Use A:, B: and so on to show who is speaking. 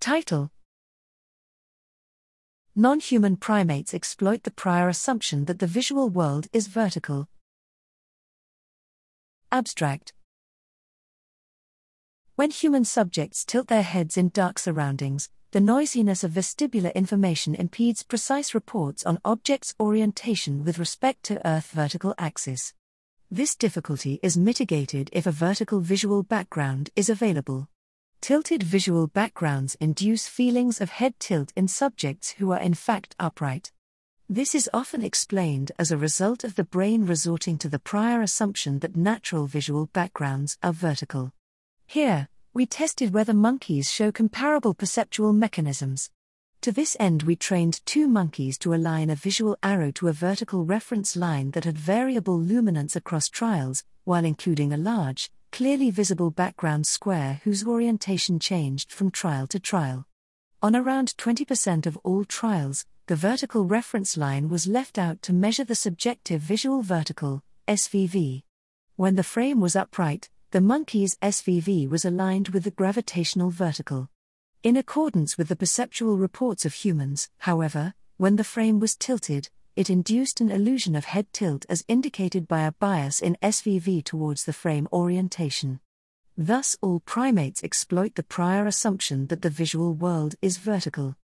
A: Title Non human primates exploit the prior assumption that the visual world is vertical. Abstract When human subjects tilt their heads in dark surroundings, the noisiness of vestibular information impedes precise reports on objects' orientation with respect to Earth vertical axis. This difficulty is mitigated if a vertical visual background is available. Tilted visual backgrounds induce feelings of head tilt in subjects who are in fact upright. This is often explained as a result of the brain resorting to the prior assumption that natural visual backgrounds are vertical. Here, we tested whether monkeys show comparable perceptual mechanisms. To this end, we trained two monkeys to align a visual arrow to a vertical reference line that had variable luminance across trials, while including a large, clearly visible background square whose orientation changed from trial to trial. On around 20% of all trials, the vertical reference line was left out to measure the subjective visual vertical, SVV. When the frame was upright, the monkey's SVV was aligned with the gravitational vertical. In accordance with the perceptual reports of humans, however, when the frame was tilted, it induced an illusion of head tilt as indicated by a bias in SVV towards the frame orientation. Thus, all primates exploit the prior assumption that the visual world is vertical.